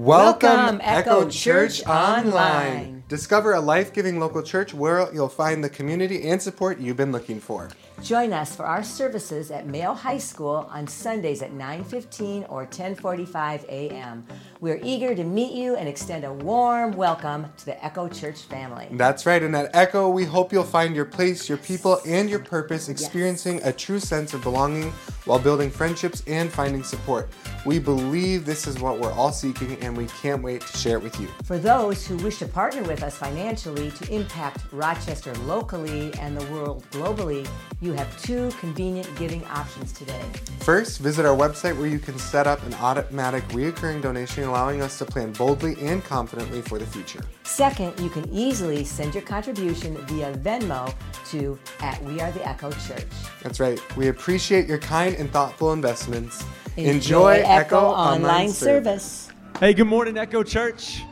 Welcome, Echo Church Online. Discover a life giving local church where you'll find the community and support you've been looking for. Join us for our services at Mayo High School on Sundays at 9:15 or 10:45 a.m. We're eager to meet you and extend a warm welcome to the Echo Church family. That's right, and at Echo, we hope you'll find your place, your people, and your purpose, experiencing yes. a true sense of belonging while building friendships and finding support. We believe this is what we're all seeking, and we can't wait to share it with you. For those who wish to partner with us financially to impact Rochester locally and the world globally, you you have two convenient giving options today. First, visit our website where you can set up an automatic reoccurring donation, allowing us to plan boldly and confidently for the future. Second, you can easily send your contribution via Venmo to at We Are the Echo Church. That's right. We appreciate your kind and thoughtful investments. Enjoy, Enjoy Echo, Echo, Online, Online service. Hey, good morning, Echo Church.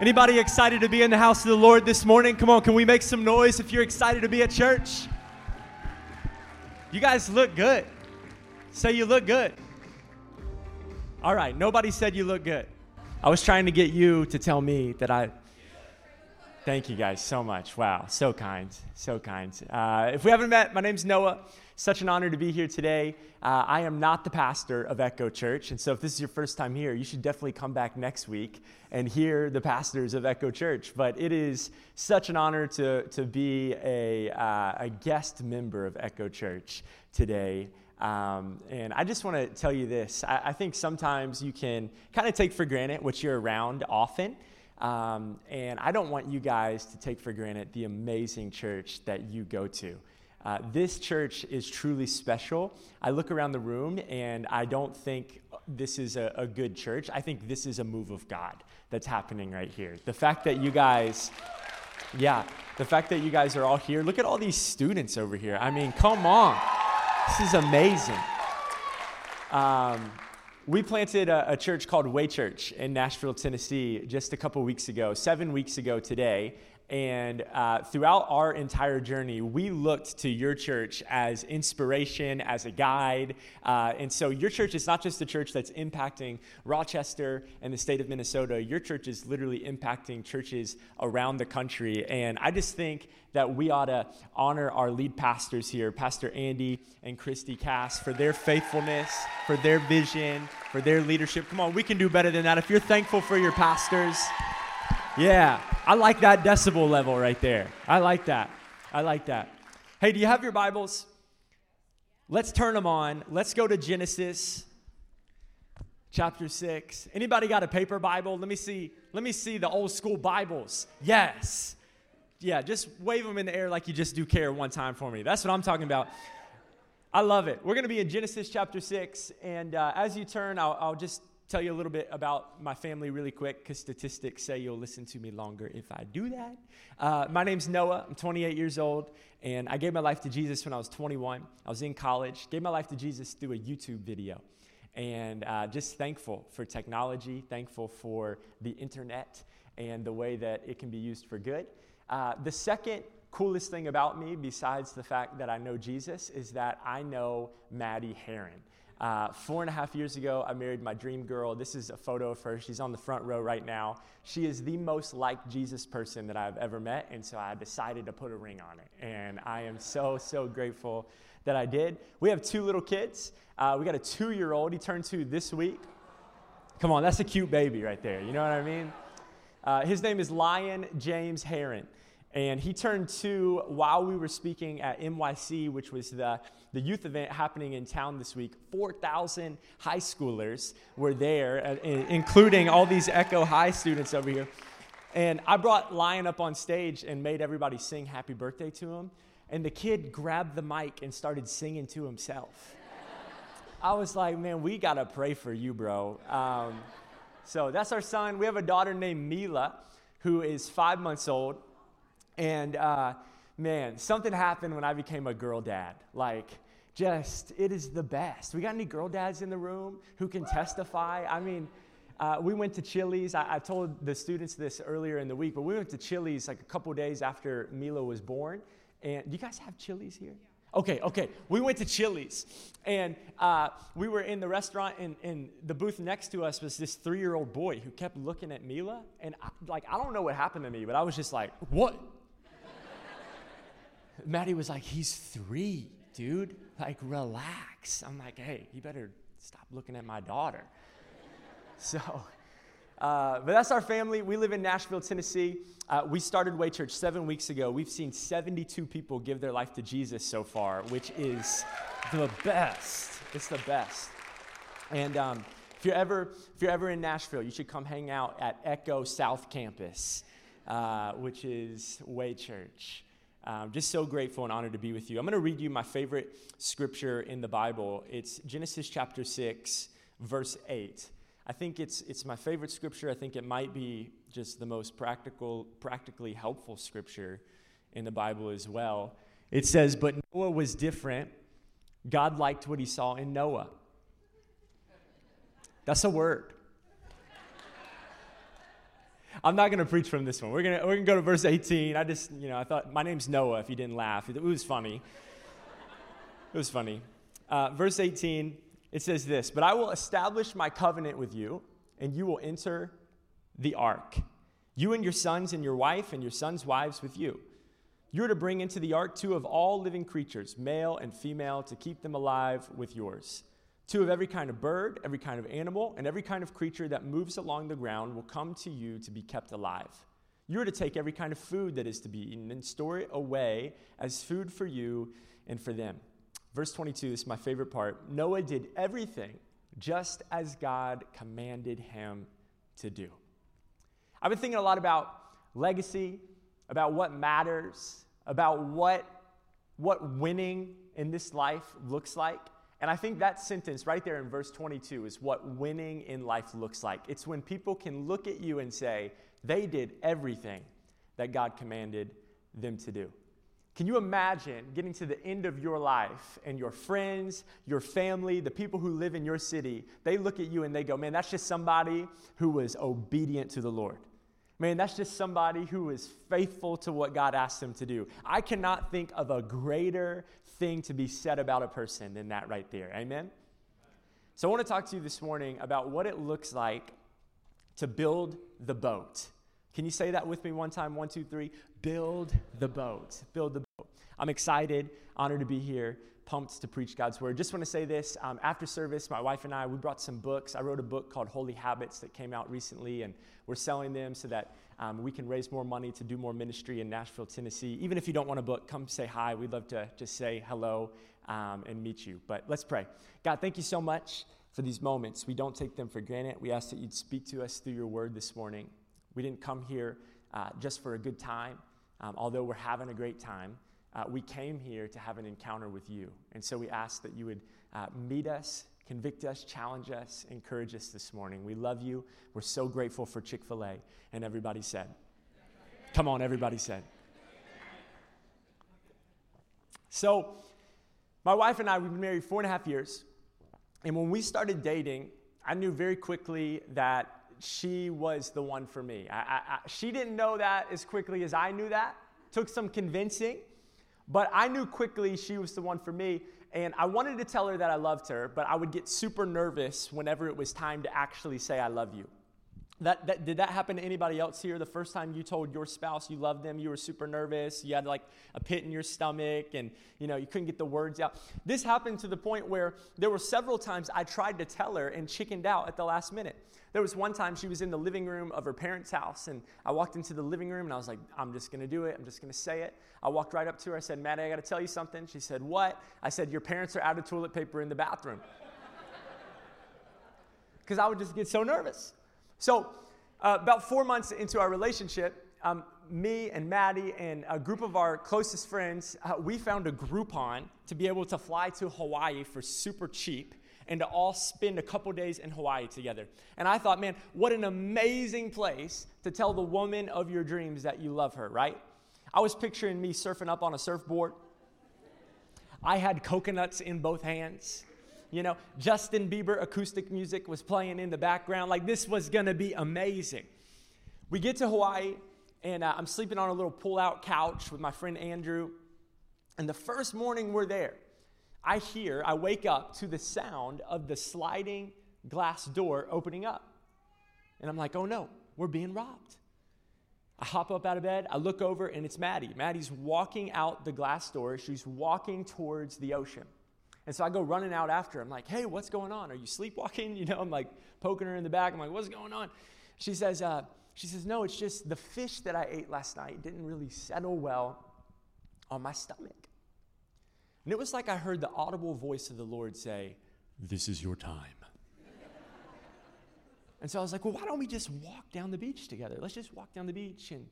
Anybody excited to be in the house of the Lord this morning? Come on, can we make some noise if you're excited to be at church? You guys look good. Say you look good. All right, nobody said you look good. I was trying to get you to tell me that I. Thank you guys so much. Wow, so kind, so kind. Uh, if we haven't met, my name's Noah. Such an honor to be here today. Uh, I am not the pastor of Echo Church, and so if this is your first time here, you should definitely come back next week and hear the pastors of Echo Church. But it is such an honor to, to be a, uh, a guest member of Echo Church today. Um, and I just want to tell you this I, I, think sometimes you can kind of take for granted what you're around often. Um, and I don't want you guys to take for granted the amazing church that you go to. Uh, this church is truly special. I look around the room and I don't think this is a, a, good church. I think this is a move of God that's happening right here. The fact that you guys, yeah, the fact that you guys are all here. Look at all these students over here. I mean, come on. This is amazing. Um, we planted a, a, church called Way Church in Nashville, Tennessee, just a couple weeks ago, seven weeks ago today. And uh, throughout our entire journey, we looked to your church as inspiration, as a guide. Uh, and so, your church is not just a church that's impacting Rochester and the state of Minnesota, your church is literally impacting churches around the country. And I just think that we ought to honor our lead pastors here, Pastor Andy and Christy Cass, for their faithfulness, for their vision, for their leadership. Come on, we can do better than that. If you're thankful for your pastors, yeah, I like that decibel level right there. I like that. I like that. Hey, do you have your Bibles? Let's turn them on. Let's go to Genesis chapter 6. Anybody got a paper Bible? Let me see. Let me see the old school Bibles. Yes. Yeah, just wave them in the air like you just do care one time for me. That's what I'm talking about. I love it. We're going to be in Genesis chapter 6. And uh, as you turn, I'll, I'll just tell you a little bit about my family really quick because statistics say you'll listen to me longer if I do that. Uh, my name's Noah. I'm 28 years old, and I gave my life to Jesus when I was 21. I was in college, gave my life to Jesus through a YouTube video. And uh, just thankful for technology, thankful for the internet and the way that it can be used for good. Uh, the second coolest thing about me, besides the fact that I know Jesus, is that I know Maddie Herrin. Uh, four and a half years ago, I married my dream girl. This is a photo of her. She's on the front row right now. She is the most like Jesus person that I've ever met, and so I decided to put a ring on it. And I am so, so grateful that I did. We have two little kids. Uh, we got a two year old. He turned two this week. Come on, that's a cute baby right there. You know what I mean? Uh, his name is Lion James Herrin. And he turned two while we were speaking at NYC, which was the, the youth event happening in town this week. 4,000 high schoolers were there, uh, including all these Echo High students over here. And I brought Lion up on stage and made everybody sing happy birthday to him. And the kid grabbed the mic and started singing to himself. I was like, man, we got to pray for you, bro. Um, so that's our son. We have a daughter named Mila, who is five months old. And uh, man, something happened when I became a girl dad. Like, just, it is the best. We got any girl dads in the room who can testify? I mean, uh, we went to Chili's. I, I, told the students this earlier in the week, but we went to Chili's like a couple days after Mila was born. And do you guys have Chili's here? Okay, okay. We went to Chili's, and uh, we were in the restaurant, and, and the booth next to us was this three year old boy who kept looking at Mila. And I, like, I don't know what happened to me, but I was just like, what? Maddie was like, he's three, dude. Like, relax. I'm like, hey, you better stop looking at my daughter. So, uh, but that's our family. We live in Nashville, Tennessee. Uh, we started Way Church seven weeks ago. We've seen 72 people give their life to Jesus so far, which is the best. It's the best. And um, if you're ever if you're ever in Nashville, you should come hang out at Echo South Campus, uh, which is Way Church. I'm just so grateful and honored to be with you. I'm going to read you my favorite scripture in the Bible. It's Genesis chapter 6, verse 8. I think it's, it's my favorite scripture. I think it might be just the most practical, practically helpful scripture in the Bible as well. It says, But Noah was different. God liked what he saw in Noah. That's a word. I'm not going to preach from this one. We're going to we're gonna go to verse 18. I just, you know, I thought, my name's Noah, if you didn't laugh. It, was funny. It was funny. Uh, verse 18, it says this But I will establish my covenant with you, and you will enter the ark. You and your sons, and your wife, and your sons' wives with you. You're to bring into the ark two of all living creatures, male and female, to keep them alive with yours. Two of every kind of bird, every kind of animal, and every kind of creature that moves along the ground will come to you to be kept alive. You are to take every kind of food that is to be eaten and store it away as food for you and for them. Verse 22 this is my favorite part. Noah did everything just as God commanded him to do. I've been thinking a lot about legacy, about what matters, about what, what winning in this life looks like. And I think that sentence right there in verse 22 is what winning in life looks like. It's when people can look at you and say, they did everything that God commanded them to do. Can you imagine getting to the end of your life and your friends, your family, the people who live in your city, they look at you and they go, man, that's just somebody who was obedient to the Lord. Man, that's just somebody who is faithful to what God asked them to do. I cannot think of a greater thing to be said about a person than that right there. Amen? So I want to talk to you this morning about what it looks like to build the boat. Can you say that with me one time? One, two, three. Build the boat. Build the boat. I'm excited, honored to be here, pumped to preach God's word. Just want to say this um, after service, my wife and I, we brought some books. I wrote a book called Holy Habits that came out recently, and we're selling them so that um, we can raise more money to do more ministry in Nashville, Tennessee. Even if you don't want a book, come say hi. We'd love to just say hello um, and meet you. But let's pray. God, thank you so much for these moments. We don't take them for granted. We ask that you'd speak to us through your word this morning. We didn't come here uh, just for a good time, um, although we're having a great time. Uh, we came here to have an encounter with you. And so we ask that you would uh, meet us, convict us, challenge us, encourage us this morning. We love you. We're so grateful for Chick fil A. And everybody said, Come on, everybody said. So, my wife and I, we've been married four and a half years. And when we started dating, I knew very quickly that she was the one for me. I, I, I, she didn't know that as quickly as I knew that. Took some convincing, but I knew quickly she was the one for me. And I wanted to tell her that I loved her, but I would get super nervous whenever it was time to actually say, I love you. That, that, did that happen to anybody else here? The first time you told your spouse you loved them, you were super nervous. You had like a pit in your stomach, and you know you couldn't get the words out. This happened to the point where there were several times I tried to tell her and chickened out at the last minute. There was one time she was in the living room of her parents' house, and I walked into the living room and I was like, I'm just gonna do it. I'm just gonna say it. I walked right up to her. I said, Maddie, I gotta tell you something. She said, What? I said, Your parents are out of toilet paper in the bathroom. Because I would just get so nervous. So, uh, about four months into our relationship, um, me and Maddie and a group of our closest friends, uh, we found a Groupon to be able to fly to Hawaii for super cheap and to all spend a couple days in Hawaii together. And I thought, man, what an amazing place to tell the woman of your dreams that you love her, right? I was picturing me surfing up on a surfboard. I had coconuts in both hands. You know, Justin Bieber acoustic music was playing in the background. Like, this was gonna be amazing. We get to Hawaii, and uh, I'm sleeping on a little pull out couch with my friend Andrew. And the first morning we're there, I hear, I wake up to the sound of the sliding glass door opening up. And I'm like, oh no, we're being robbed. I hop up out of bed, I look over, and it's Maddie. Maddie's walking out the glass door. She's walking towards the ocean. And so I go running out after her. I'm like, hey, what's going on? Are you sleepwalking? You know, I'm like poking her in the back. I'm like, what's going on? She says, uh, she says, no, it's just the fish that I ate last night didn't really settle well on my stomach. And it was like I heard the audible voice of the Lord say, This is your time. and so I was like, Well, why don't we just walk down the beach together? Let's just walk down the beach. And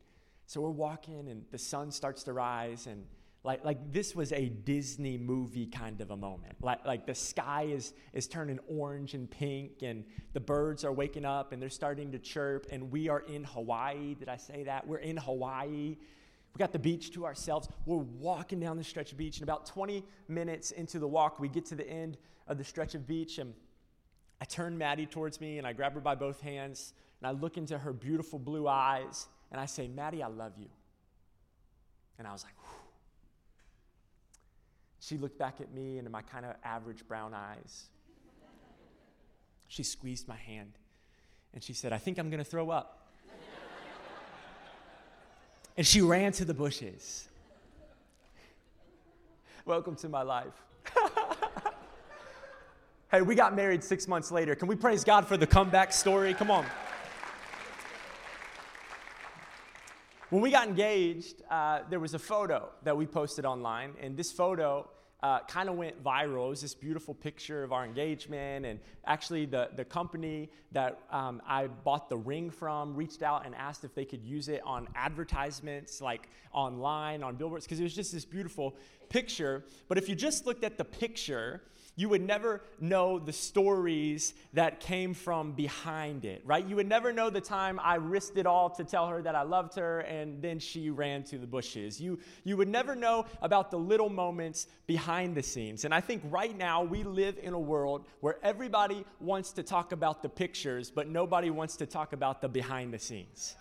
so we're walking, and the sun starts to rise, and like, like this was a Disney movie kind of a moment. Like, like the sky is, is turning orange and pink, and the birds are waking up and they're starting to chirp, and we are in Hawaii. Did I say that? We're in Hawaii. We got the beach to ourselves. We're walking down the stretch of beach, and about 20 minutes into the walk, we get to the end of the stretch of beach, and I turn Maddie towards me, and I grab her by both hands, and I look into her beautiful blue eyes, and I say, Maddie, I love you. And I was like, Whew. She looked back at me into my kind of average brown eyes. She squeezed my hand, and she said, I think I'm going to throw up and she ran to the bushes. Welcome to my life. hey, we got married six months later. Can we praise God for the comeback story? Come on. When we got engaged, uh, there was a photo that we posted online, and this photo uh, kind of went viral. It was this beautiful picture of our engagement. And actually, the, the company that um, I bought the ring from reached out and asked if they could use it on advertisements, like online, on billboards, because it was just this beautiful picture. But if you just looked at the picture, you would never know the stories that came from behind it, right? You would never know the time I risked it all to tell her that I loved her and then she ran to the bushes. You, you would never know about the little moments behind the scenes. And I think right now we live in a world where everybody wants to talk about the pictures, but nobody wants to talk about the behind the scenes.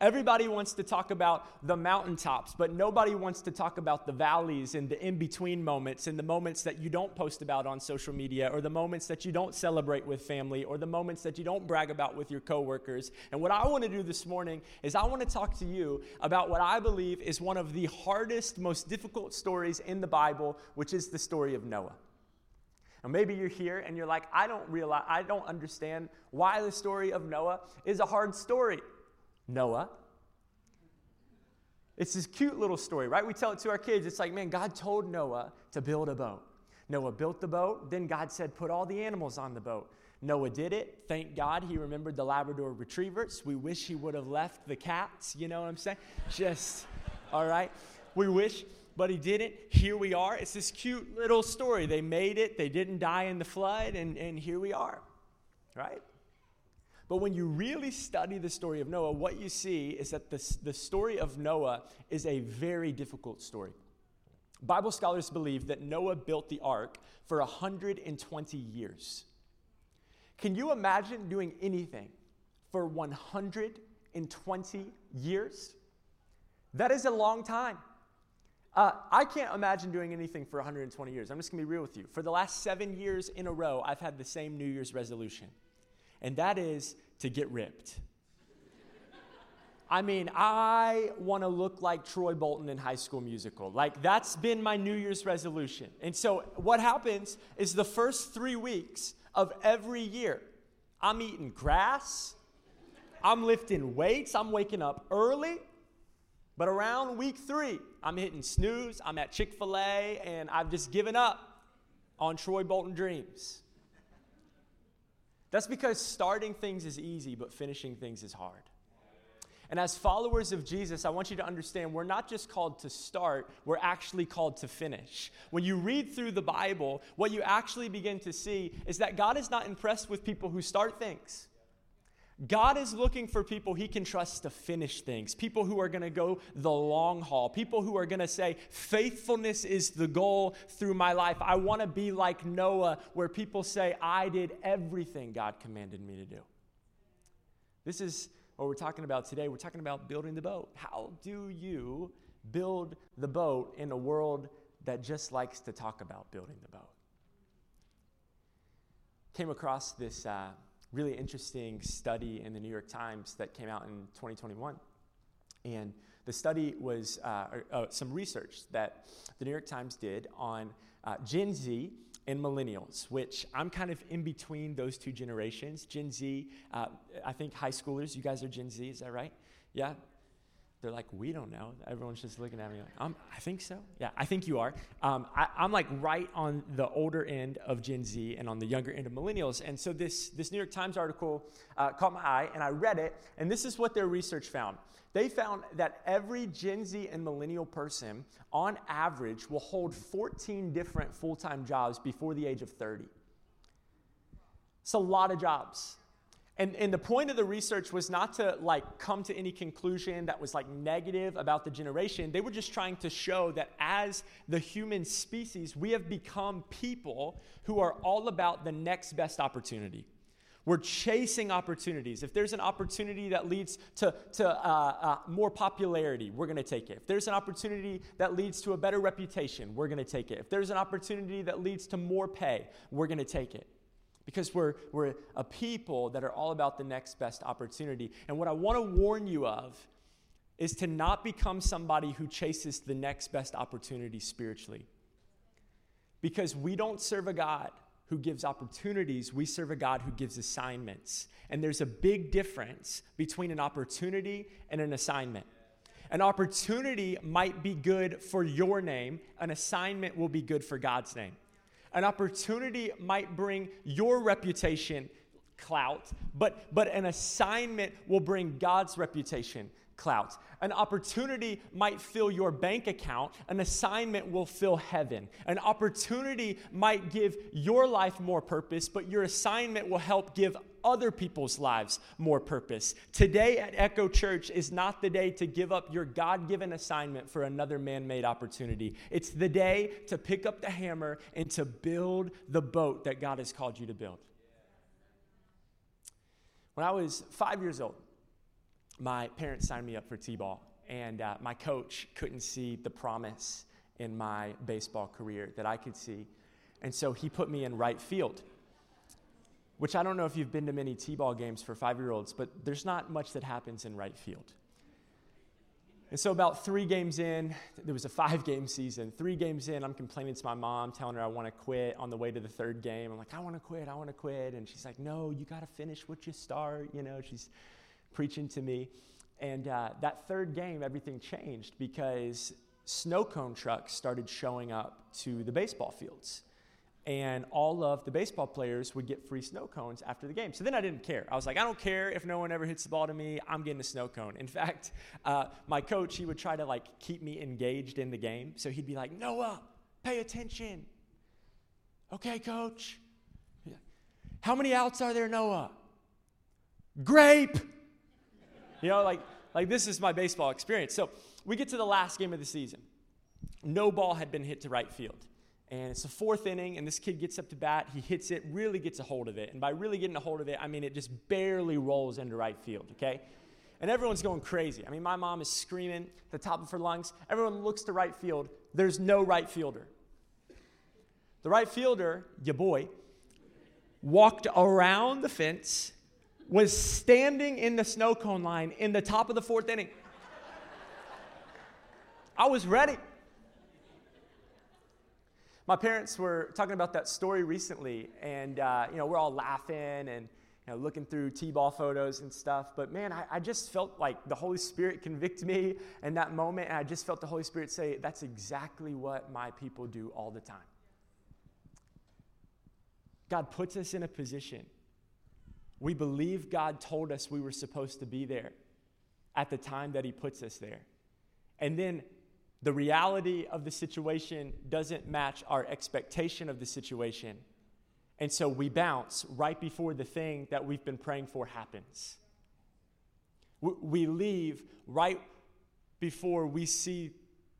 Everybody wants to talk about the mountaintops, but nobody wants to talk about the valleys and the in between moments and the moments that you don't post about on social media or the moments that you don't celebrate with family or the moments that you don't brag about with your coworkers. And what I want to do this morning is I want to talk to you about what I believe is one of the hardest, most difficult stories in the Bible, which is the story of Noah. Now, maybe you're here and you're like, I don't realize, I don't understand why the story of Noah is a hard story. Noah. It's this cute little story, right? We tell it to our kids. It's like, man, God told Noah to build a boat. Noah built the boat. Then God said, put all the animals on the boat. Noah did it. Thank God he remembered the Labrador retrievers. We wish he would have left the cats. You know what I'm saying? Just, all right. We wish, but he didn't. Here we are. It's this cute little story. They made it, they didn't die in the flood, and, and here we are, right? But when you really study the story of Noah, what you see is that the, the story of Noah is a very difficult story. Bible scholars believe that Noah built the ark for 120 years. Can you imagine doing anything for 120 years? That is a long time. Uh, I can't imagine doing anything for 120 years. I'm just gonna be real with you. For the last seven years in a row, I've had the same New Year's resolution and that is to get ripped. I mean, I want to look like Troy Bolton in High School Musical. Like, that's been my New Year's resolution. And so, what happens is the first three weeks of every year, I'm eating grass, I'm lifting weights, I'm waking up early. But around week three, I'm hitting snooze, I'm at Chick fil A, and I've just given up on Troy Bolton dreams. That's because starting things is easy, but finishing things is hard. And as followers of Jesus, I want you to understand we're not just called to start, we're actually called to finish. When you read through the Bible, what you actually begin to see is that God is not impressed with people who start things. God is looking for people he can trust to finish things, people who are going to go the long haul, people who are going to say, faithfulness is the goal through my life. I want to be like Noah, where people say, I did everything God commanded me to do. This is what we're talking about today. We're talking about building the boat. How do you build the boat in a world that just likes to talk about building the boat. Came across this uh, really interesting study in the New York Times that came out in 2021. And the study was uh, uh, some research that the New York Times did on uh, Gen Z and millennials, which I'm kind of in between those two generations. Gen Z, uh, I think high schoolers, you guys are Gen Z, is that right? Yeah, they're like, we don't know. Everyone's just looking at me like, um, I think so. Yeah, I think you are. Um, I, am like right on the older end of Gen Z and on the younger end of millennials. And so this, this New York Times article uh, caught my eye, and I read it, and this is what their research found. They found that every Gen Z and millennial person, on average, will hold 14 different full time jobs before the age of 30. It's a lot of jobs. And, and the point of the research was not to like come to any conclusion that was like negative about the generation. They were just trying to show that as the human species, we have become people who are all about the next best opportunity. We're chasing opportunities. If there's an opportunity that leads to, to uh, uh, more popularity, we're going to take it. If there's an opportunity that leads to a better reputation, we're going to take it. If there's an opportunity that leads to more pay, we're going to take it because we're, we're a people that are all about the next best opportunity. And what I want to warn you of is to not become somebody who chases the next best opportunity spiritually. Because we don't serve a God who gives opportunities, we serve a God who gives assignments. And there's a big difference between an opportunity and an assignment. An opportunity might be good for your name, an assignment will be good for God's name. An opportunity might bring your reputation clout, but, but an assignment will bring God's reputation clout. An opportunity might fill your bank account, an assignment will fill heaven. An opportunity might give your life more purpose, but your assignment will help give other people's lives more purpose. Today at Echo Church is not the day to give up your God given assignment for another man made opportunity. It's the day to pick up the hammer and to build the boat that God has called you to build. When I was five years old, my parents signed me up for T ball, and uh, my coach couldn't see the promise in my baseball career that I could see. And so he put me in right field which I don't know if you've been to many T ball games for five year olds, but there's not much that happens in right field. And so, about three games in, there was a five game season. Three games in, I'm complaining to my mom, telling her I want to quit on the way to the third game. I'm like, I want to quit, I want to quit. And she's like, No, you got to finish what you start. You know, she's preaching to me. And uh, that third game, everything changed because snow cone trucks started showing up to the baseball fields and all of the baseball players would get free snow cones after the game. So then I didn't care. I was like, I don't care if no one ever hits the ball to me. I'm getting a snow cone. In fact, uh, my coach he would try to like keep me engaged in the game. So he'd be like, Noah, pay attention. Okay, coach. How many outs are there, Noah? Grape. you know, like like this is my baseball experience. So we get to the last game of the season. No ball had been hit to right field. And it's the fourth inning, and this kid gets up to bat. He hits it, really gets a hold of it. And by really getting a hold of it, I mean it just barely rolls into right field, okay? And everyone's going crazy. I mean, my mom is screaming at the top of her lungs. Everyone looks to right field. There's no right fielder. The right fielder, your boy, walked around the fence, was standing in the snow cone line in the top of the fourth inning. I was ready. My parents were talking about that story recently, and uh, you know we're all laughing and you know, looking through T-ball photos and stuff. But man, I, I, just felt like the Holy Spirit convict me in that moment, and I just felt the Holy Spirit say, "That's exactly what my people do all the time." God puts us in a position. We believe God told us we were supposed to be there at the time that He puts us there. And then the reality of the situation doesn't match our expectation of the situation. And so we bounce right before the thing that we've been praying for happens. We leave right before we see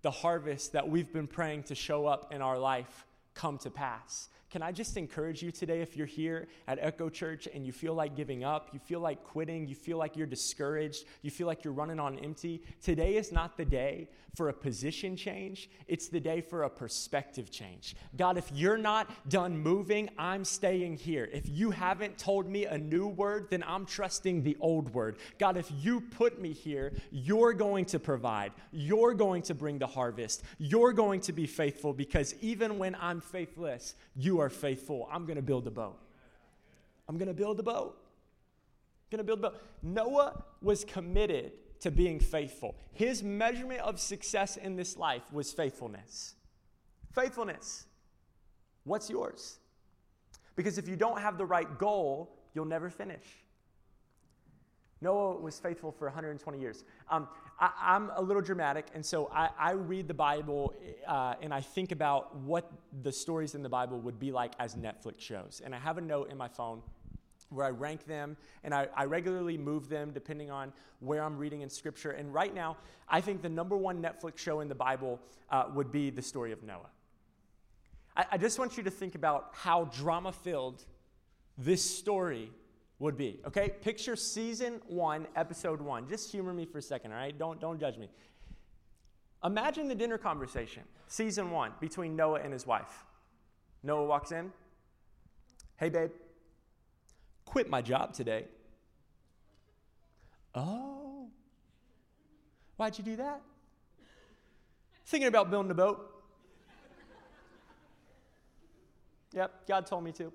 the harvest that we've been praying to show up in our life come to pass. Can I just encourage you today if you're here at Echo Church and you feel like giving up, you feel like quitting, you feel like you're discouraged, you feel like you're running on empty? Today is not the day for a position change, it's the day for a perspective change. God, if you're not done moving, I'm staying here. If you haven't told me a new word, then I'm trusting the old word. God, if you put me here, you're going to provide, you're going to bring the harvest, you're going to be faithful because even when I'm faithless, you are faithful. I'm going to build a boat. I'm going to build a boat. I'm going to build a boat. Noah was committed to being faithful. His measurement of success in this life was faithfulness. Faithfulness. What's yours? Because if you don't have the right goal, you'll never finish. Noah was faithful for 120 years. Um, I, am a little dramatic, and so I, I read the Bible uh, and I think about what the stories in the Bible would be like as Netflix shows. And I have a note in my phone where I rank them and I, I, regularly move them depending on where I'm reading in Scripture. And right now, I think the number one Netflix show in the Bible uh, would be the story of Noah. I, I just want you to think about how drama filled this story would be. Okay, picture season one, episode one. Just humor me for a second, all right? Don't, don't judge me. Imagine the dinner conversation, season one, between Noah and his wife. Noah walks in. Hey, babe, quit my job today. Oh, why'd you do that? Thinking about building a boat. Yep, God told me to.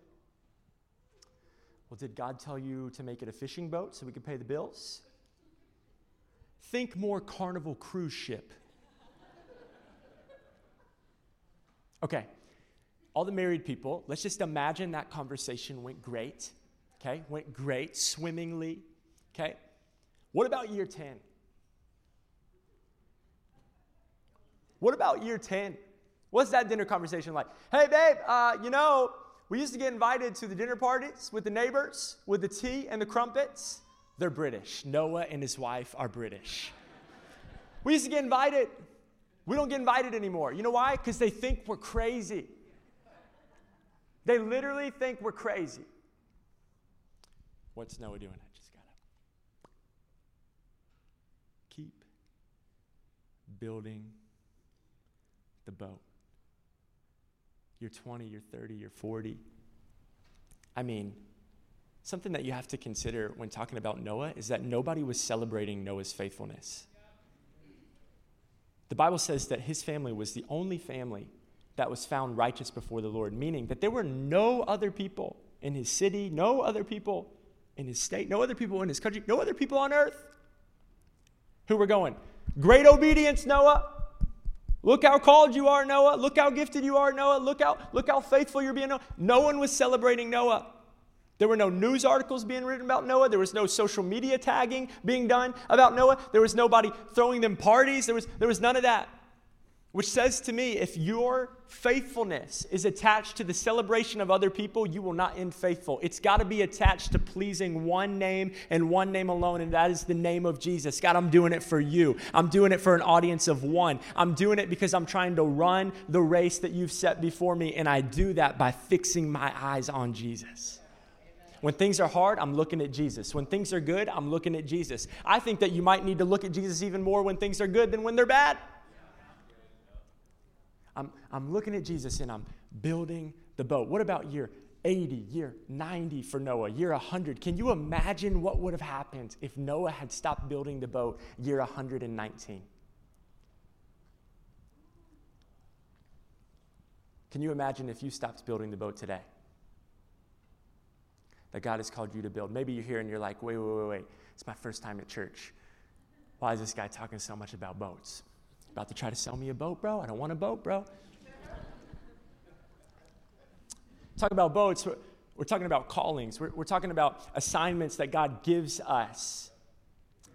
Well, did God tell you to make it a fishing boat so we could pay the bills? Think more carnival cruise ship. Okay, all the married people, let's just imagine that conversation went great. Okay, went great, swimmingly. Okay, what about year 10? What about year 10? What's that dinner conversation like? Hey, babe, uh, you know, we used to get invited to the dinner parties with the neighbors, with the tea and the crumpets. They're British. Noah and his wife are British. we used to get invited. We don't get invited anymore. You know why? Because they think we're crazy. They literally think we're crazy. What's Noah doing? I just got to keep building the boat. You're 20, you're 30, you're 40. I mean, something that you have to consider when talking about Noah is that nobody was celebrating Noah's faithfulness. The Bible says that his family was the only family that was found righteous before the Lord, meaning that there were no other people in his city, no other people in his state, no other people in his country, no other people on earth who were going, Great obedience, Noah. Look how called you are, Noah. Look how gifted you are, Noah. Look how, look how faithful you're being, Noah. No one was celebrating Noah. There were no news articles being written about Noah. There was no social media tagging being done about Noah. There was nobody throwing them parties. There was, there was none of that. Which says to me, if your faithfulness is attached to the celebration of other people, you will not end faithful. It's got to be attached to pleasing one name and one name alone, and that is the name of Jesus. God, I'm doing it for you. I'm doing it for an audience of one. I'm doing it because I'm trying to run the race that you've set before me, and I do that by fixing my eyes on Jesus. When things are hard, I'm looking at Jesus. When things are good, I'm looking at Jesus. I think that you might need to look at Jesus even more when things are good than when they're bad. I'm, looking at Jesus and I'm building the boat. What about year 80, year 90 for Noah, year 100? Can you imagine what would have happened if Noah had stopped building the boat year 119? Can you imagine if you stopped building the boat today? That God has called you to build. Maybe you're here and you're like, wait, wait, wait, wait. It's my first time at church. Why is this guy talking so much about boats? About to try to sell me a boat, bro? I don't want a boat, bro. Talk about boats. We're, we're talking about callings. We're, we're talking about assignments that God gives us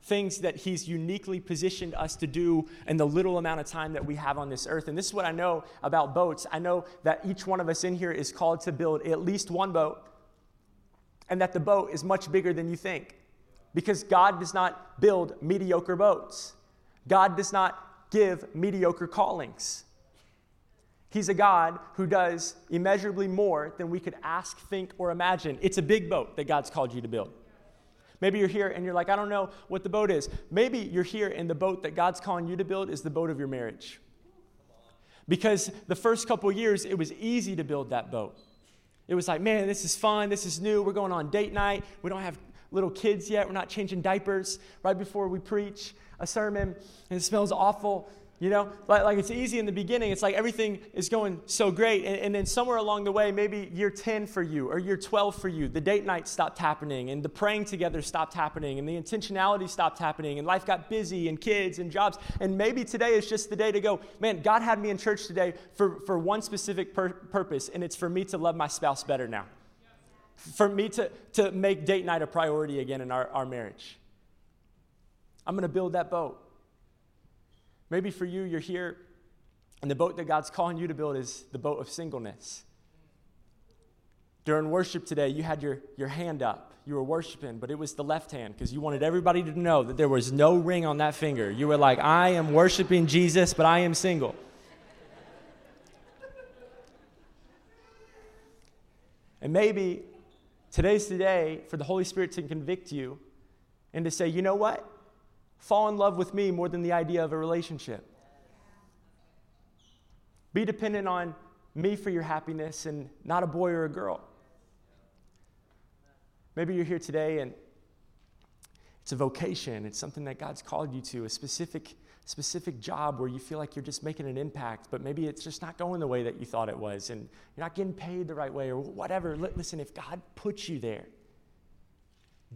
things that he's uniquely positioned us to do in the little amount of time that we have on this earth. And this is what I know about boats. I know that each one of us in here is called to build at least one boat, and that the boat is much bigger than you think. Because God does not build mediocre boats. God does not give mediocre callings. He's a God who does immeasurably more than we could ask, think, or imagine. It's a big boat that God's called you to build. Maybe you're here and you're like, I don't know what the boat is. Maybe you're here and the boat that God's calling you to build is the boat of your marriage. Because the first couple years, it was easy to build that boat. It was like, man, this is fun. This is new. We're going on date night. We don't have little kids yet. We're not changing diapers right before we preach a sermon, and it smells awful. You know, like, like it's easy in the beginning. It's like everything is going so great. And, and, then somewhere along the way, maybe year 10 for you or year 12 for you, the date night stopped happening and the praying together stopped happening and the intentionality stopped happening and life got busy and kids and jobs. And maybe today is just the day to go, man, God had me in church today for, for one specific pur- purpose, and it's for me to love my spouse better now. For me to, to make date night a priority again in our, our marriage. I'm going to build that boat. Maybe for you, you're here, and the boat that God's calling you to build is the boat of singleness. During worship today, you had your, your hand up. You were worshiping, but it was the left hand because you wanted everybody to know that there was no ring on that finger. You were like, I am worshiping Jesus, but I am single. And maybe today's the day for the Holy Spirit to convict you and to say, you know what? Fall in love with me more than the idea of a relationship. Be dependent on me for your happiness and not a boy or a girl. Maybe you're here today and it's a vocation, it's something that God's called you to, a specific specific job where you feel like you're just making an impact, but maybe it's just not going the way that you thought it was and you're not getting paid the right way or whatever. Listen, if God puts you there,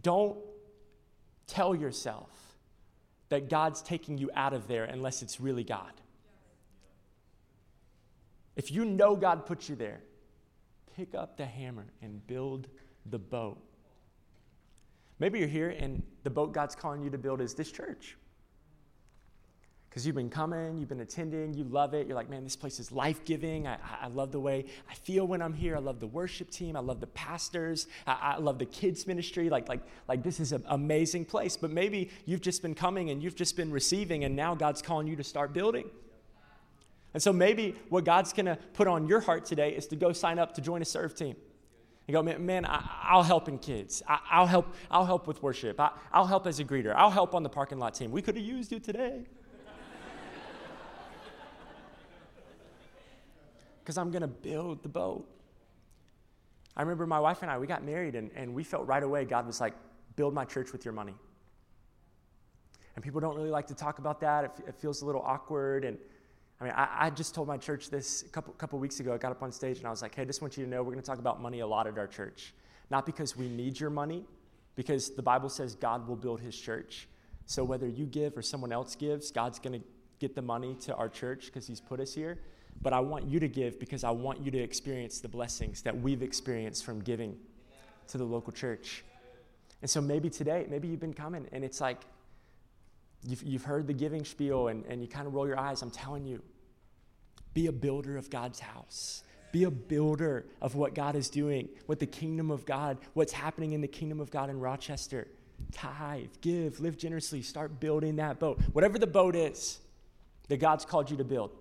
don't tell yourself that God's taking you out of there unless it's really God. If you know God put you there, pick up the hammer and build the boat. Maybe you're here and the boat God's calling you to build is this church because you've been coming, you've been attending, you love it. You're like, man, this place is life giving. I, I love the way I feel when I'm here. I love the worship team. I love the pastors. I, I love the kids' ministry. Like, like, like, this is an amazing place. But maybe you've just been coming and you've just been receiving, and now God's calling you to start building. And so maybe what God's to put on your heart today is to go sign up to join a serve team. You go, man, man I, will help in kids. I, will help. I'll help with worship. I, will help as a greeter. I'll help on the parking lot team. We could have used you today. Because I'm going to build the boat. I remember my wife and I, we got married, and, and we felt right away God was like, build my church with your money. And people don't really like to talk about that. It, it feels a little awkward. And I mean, I, I, just told my church this a couple, couple weeks ago. I got up on stage and I was like, hey, I just want you to know we're going to talk about money a lot at our church. Not because we need your money, because the Bible says God will build his church. So whether you give or someone else gives, God's going to get the money to our church because he's put us here but I want you to give because I want you to experience the blessings that we've experienced from giving to the local church. And so maybe today, maybe you've been coming and it's like you've, you've heard the giving spiel and, and you kind of roll your eyes. I'm telling you, be a builder of God's house. Be a builder of what God is doing, what the kingdom of God, what's happening in the kingdom of God in Rochester. Tithe, give, live generously, start building that boat. Whatever the boat is that God's called you to build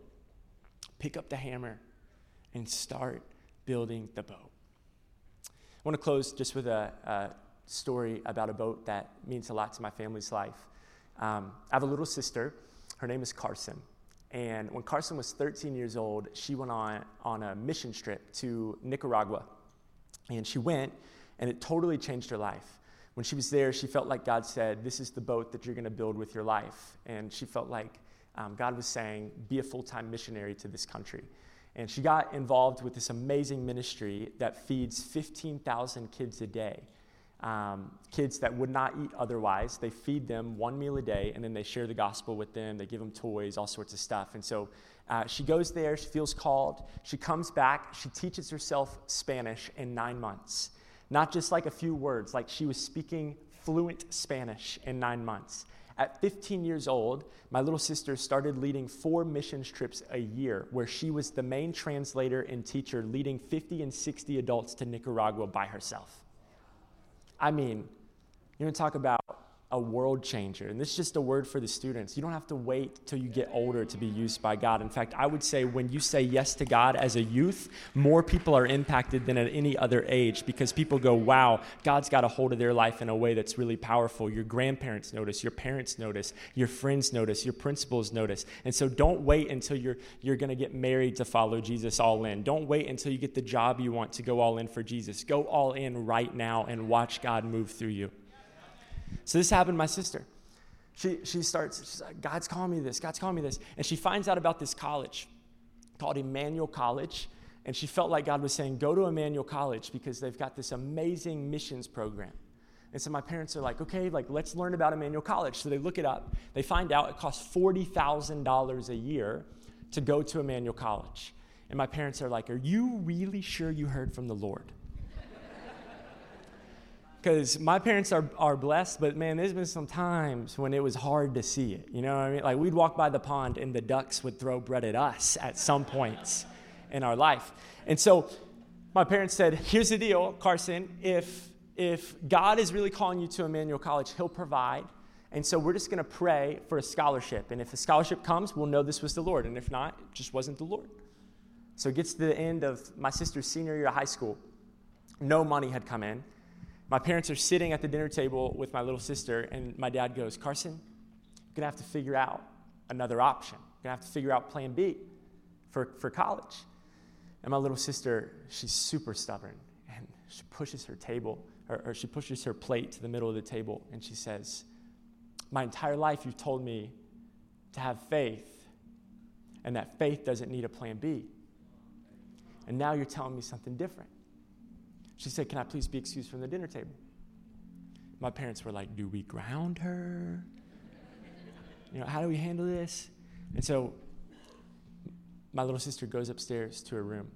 pick up the hammer and start building the boat. I want to close just with a, a story about a boat that means a lot to my family's life. Um, I have a little sister. Her name is Carson. And when Carson was 13 years old, she went on, on a mission trip to Nicaragua. And she went, and it totally changed her life. When she was there, she felt like God said, This is the boat that you're going to build with your life. And she felt like um, God was saying, be a full time missionary to this country. And she got involved with this amazing ministry that feeds 15,000 kids a day. Um, kids that would not eat otherwise. They feed them one meal a day and then they share the gospel with them. They give them toys, all sorts of stuff. And so uh, she goes there, she feels called. She comes back, she teaches herself Spanish in nine months. Not just like a few words, like she was speaking fluent Spanish in nine months. At 15 years old, my little sister started leading four missions trips a year, where she was the main translator and teacher, leading 50 and 60 adults to Nicaragua by herself. I mean, you want to talk about a world changer. And this is just a word for the students. You don't have to wait till you get older to be used by God. In fact, I would say when you say yes to God as a youth, more people are impacted than at any other age because people go, wow, God's got a hold of their life in a way that's really powerful. Your grandparents notice, your parents notice, your friends notice, your principals notice. And so don't wait until you're, you're going to get married to follow Jesus all in. Don't wait until you get the job you want to go all in for Jesus. Go all in right now and watch God move through you. So this happened to my sister. She, she starts, she's like, God's calling me this, God's calling me this. And she finds out about this college called Emmanuel College. And she felt like God was saying, go to Emmanuel College because they've got this amazing missions program. And so my parents are like, okay, like let's learn about Emmanuel College. So they look it up. They find out it costs $40,000 a year to go to Emmanuel College. And my parents are like, are you really sure you heard from the Lord? Because my parents are, are blessed, but man, there's been some times when it was hard to see it. You know what I mean? Like we'd walk by the pond and the ducks would throw bread at us at some points in our life. And so my parents said, here's the deal, Carson, if, if God is really calling you to Emmanuel College, he'll provide. And so we're just going to pray for a scholarship. And if the scholarship comes, we'll know this was the Lord. And if not, it just wasn't the Lord. So it gets to the end of my sister's senior year of high school. No money had come in. My parents are sitting at the dinner table with my little sister, and my dad goes, Carson, you're going to have to figure out another option. You're going to have to figure out plan B for, for college. And my little sister, she's super stubborn, and she pushes her table, or, or she pushes her plate to the middle of the table, and she says, My entire life, you've told me to have faith, and that faith doesn't need a plan B. And now you're telling me something different. She said, Can I please be excused from the dinner table? My parents were like, Do we ground her? You know, how do we handle this? And so my little sister goes upstairs to her room.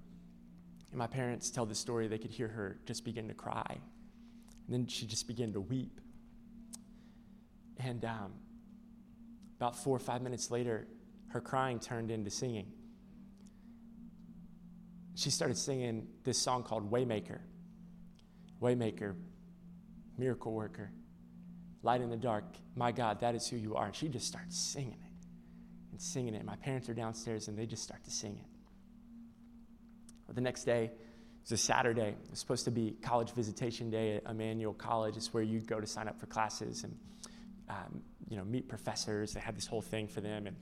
And my parents tell the story, they could hear her just begin to cry. And then she just began to weep. And um, about four or five minutes later, her crying turned into singing. She started singing this song called Waymaker. Waymaker, miracle worker, light in the dark. My God, that is who you are. And she just starts singing it and singing it. My parents are downstairs and they just start to sing it. The next day, it's a Saturday. It's supposed to be college visitation day at Emmanuel College. It's where you go to sign up for classes and um, you know meet professors. They had this whole thing for them, and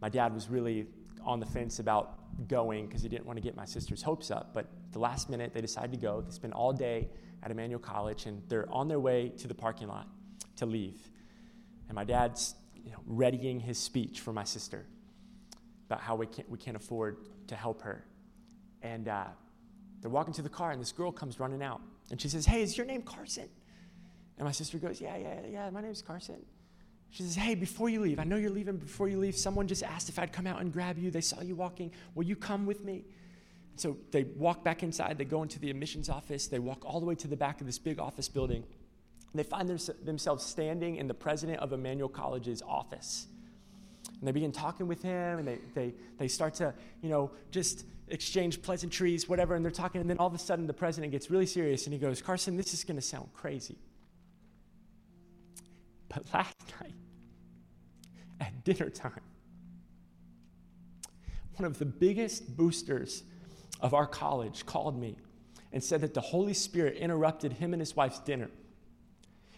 my dad was really on the fence about going because he didn't want to get my sister's hopes up. But the last minute, they decided to go. They spent all day at Emmanuel College, and they're on their way to the parking lot to leave. And my dad's you know, readying his speech for my sister about how we can't, we can't afford to help her. And uh, they're walking to the car, and this girl comes running out. And she says, Hey, is your name Carson? And my sister goes, Yeah, yeah, yeah, my name's Carson. She says, Hey, before you leave, I know you're leaving. Before you leave, someone just asked if I'd come out and grab you. They saw you walking. Will you come with me? So they walk back inside. They go into the admissions office. They walk all the way to the back of this big office building. They find themselves standing in the president of Emmanuel College's office. And they begin talking with him, and they, they, they start to, you know, just exchange pleasantries, whatever, and they're talking. And then all of a sudden, the president gets really serious and he goes, Carson, this is going to sound crazy. But last night, at dinner time, one of the biggest boosters of our college called me and said that the Holy Spirit interrupted him and his wife's dinner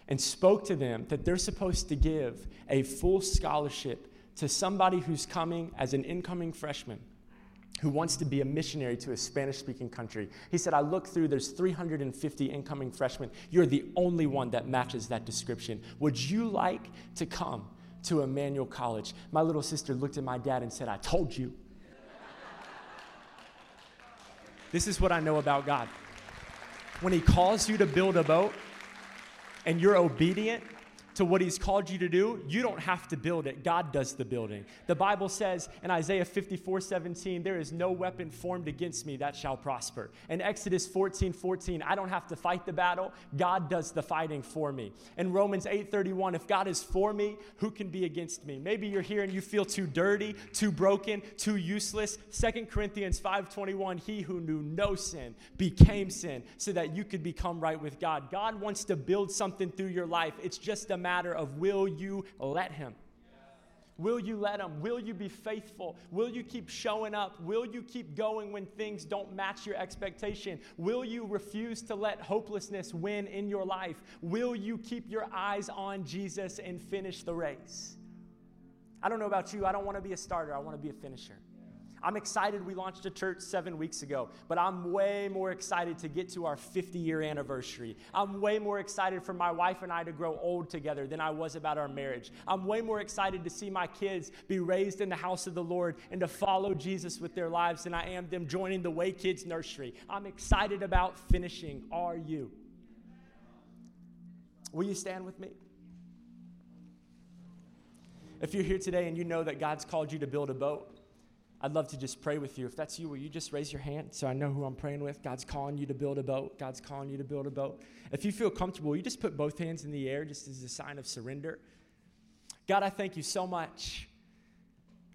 and spoke to them that they're supposed to give a full scholarship to somebody who's coming as an incoming freshman who wants to be a missionary to a Spanish speaking country. He said, I looked through, there's 350 incoming freshmen. You're the only one that matches that description. Would you like to come to Emmanuel College? My little sister looked at my dad and said, I told you. This is what I know about God. When He calls you to build a boat and you're obedient, to what he's called you to do, you don't have to build it. God does the building. The Bible says in Isaiah 54 17, there is no weapon formed against me that shall prosper. In Exodus 14 14, I don't have to fight the battle. God does the fighting for me. In Romans 8 31, if God is for me, who can be against me? Maybe you're here and you feel too dirty, too broken, too useless. 2 Corinthians 5 21, he who knew no sin became sin so that you could become right with God. God wants to build something through your life. It's just a matter of will you let Him? Will you let Him? Will you be faithful? Will you keep showing up? Will you keep going when things don't match your expectation? Will you refuse to let hopelessness win in your life? Will you keep your eyes on Jesus and finish the race? I don't know about you. I don't want to be a starter, I want to be a finisher. I'm excited we launched a church seven weeks ago, but I'm way more excited to get to our 50 year anniversary. I'm way more excited for my wife and I to grow old together than I was about our marriage. I'm way more excited to see my kids be raised in the house of the Lord and to follow Jesus with their lives than I am them joining the Way Kids nursery. I'm excited about finishing. Are you? Will you stand with me? If you're here today and you know that God's called you to build a boat, I'd love to just pray with you. If that's you, will you just raise your hand so I know who I'm praying with? God's calling you to build a boat. God's calling you to build a boat. If you feel comfortable, you just put both hands in the air just as a sign of surrender. God, I thank you so much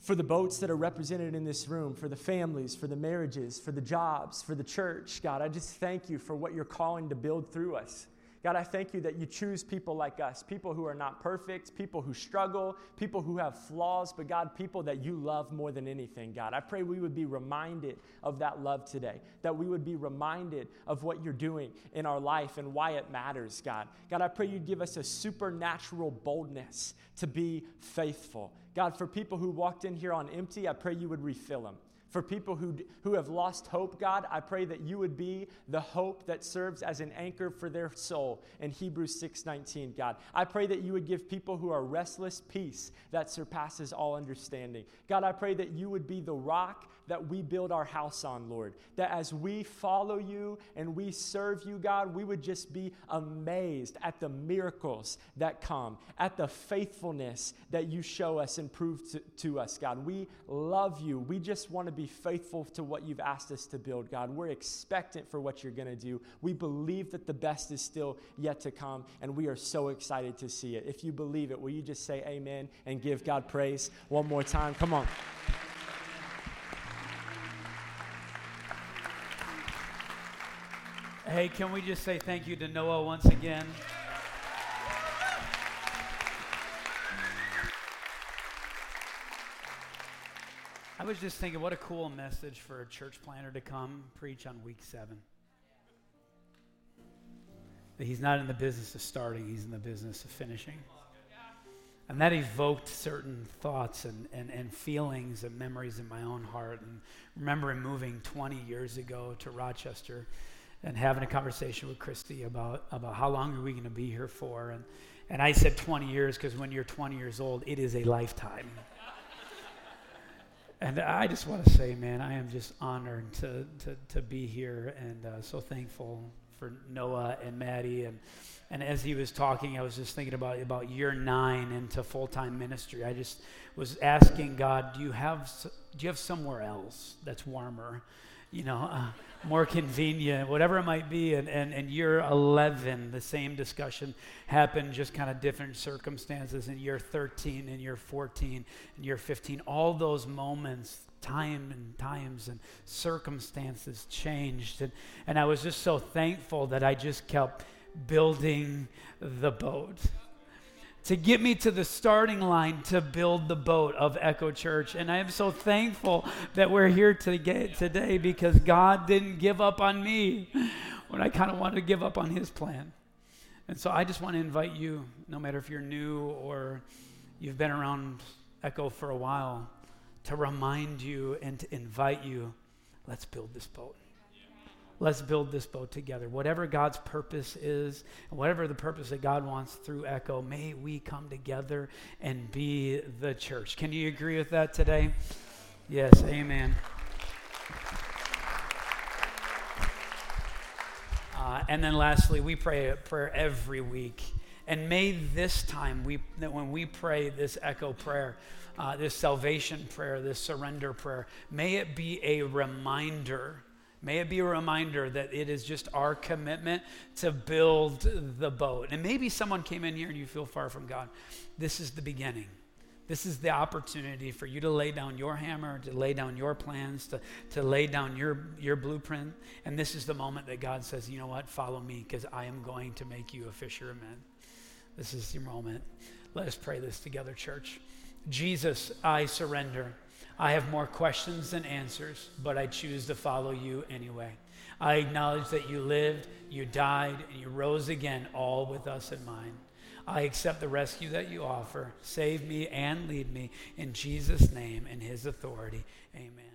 for the boats that are represented in this room, for the families, for the marriages, for the jobs, for the church. God, I just thank you for what you're calling to build through us. God, I thank you that you choose people like us, people who are not perfect, people who struggle, people who have flaws, but God, people that you love more than anything, God. I pray we would be reminded of that love today, that we would be reminded of what you're doing in our life and why it matters, God. God, I pray you'd give us a supernatural boldness to be faithful. God, for people who walked in here on empty, I pray you would refill them. For people who, who have lost hope, God, I pray that you would be the hope that serves as an anchor for their soul in Hebrews 6:19, God. I pray that you would give people who are restless peace that surpasses all understanding. God, I pray that you would be the rock that we build our house on, Lord. That as we follow you and we serve you, God, we would just be amazed at the miracles that come, at the faithfulness that you show us and prove to, to us, God. We love you. We just want to be faithful to what you've asked us to build, God. We're expectant for what you're going to do. We believe that the best is still yet to come, and we are so excited to see it. If you believe it, will you just say amen and give God praise one more time? Come on. Hey, can we just say thank you to Noah once again? I was just thinking, what a cool message for a church planner to come preach on week seven. That he's not in the business of starting, he's in the business of finishing. And that evoked certain thoughts and, and, and feelings and memories in my own heart. And remembering moving 20 years ago to Rochester and having a conversation with Christy about, about how long are we going to be here for. And, and I said 20 years because when you're 20 years old, it is a lifetime. and I just want to say, man, I am just honored to, to, to be here and uh, so thankful for Noah and Maddie. And, and as he was talking, I was just thinking about, about year nine into full time ministry. I just was asking God, do you have, do you have somewhere else that's warmer? You know, uh, more convenient, whatever it might be. And, and, and year 11, the same discussion happened, just kind of different circumstances. In year 13, in year 14, in year 15, all those moments, time and times and circumstances changed. And, and I was just so thankful that I just kept building the boat to get me to the starting line to build the boat of Echo Church. And I am so thankful that we're here to get today because God didn't give up on me when I kind of wanted to give up on His plan. And so I just want to invite you, no matter if you're new or you've been around Echo for a while, to remind you and to invite you let's build this boat. Let's build this boat together. Whatever God's purpose is, whatever the purpose that God wants through Echo, may we come together and be the church. Can you agree with that today? Yes, amen. Uh, and then lastly, we pray a prayer every week. And may this time, we, that when we pray this echo prayer, uh, this salvation prayer, this surrender prayer, may it be a reminder May it be a reminder that it is just our commitment to build the boat. And maybe someone came in here and you feel far from God. This is the beginning. This is the opportunity for you to lay down your hammer, to lay down your plans, to, to lay down your, your blueprint. And this is the moment that God says, you know what, follow me because I am going to make you a fisher. This is your moment. Let us pray this together, church. Jesus, I surrender. I have more questions than answers, but I choose to follow you anyway. I acknowledge that you lived, you died, and you rose again, all with us in mind. I accept the rescue that you offer. Save me and lead me in Jesus' name and his authority. Amen.